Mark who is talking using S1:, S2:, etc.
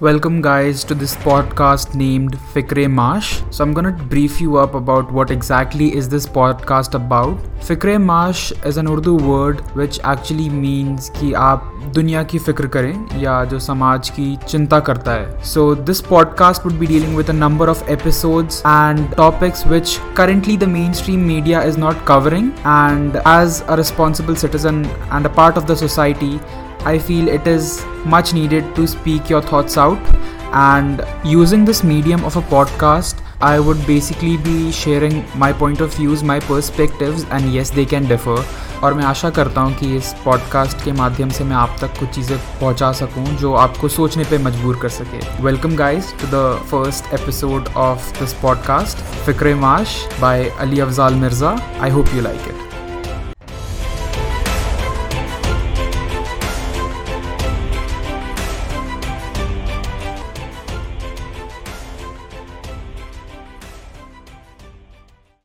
S1: Welcome, guys, to this podcast named Fikre Mash. So, I'm gonna brief you up about what exactly is this podcast about. Fikre Mash is an Urdu word which actually means कि आप दुनिया की फिक्र करें या जो समाज की चिंता करता है So, this podcast would be dealing with a number of episodes and topics which currently the mainstream media is not covering. And as a responsible citizen and a part of the society, I feel it is much needed to speak your thoughts out. And using this medium of a podcast, I would basically be sharing my point of views, my perspectives, and yes, they can differ. और मैं आशा करता हूँ कि इस podcast के माध्यम से मैं आप तक कुछ चीज़ें पहुँचा सकूँ जो आपको सोचने पे मजबूर कर सके welcome guys to the first episode of this podcast फिक्र माश by Ali Afzal Mirza I hope you like it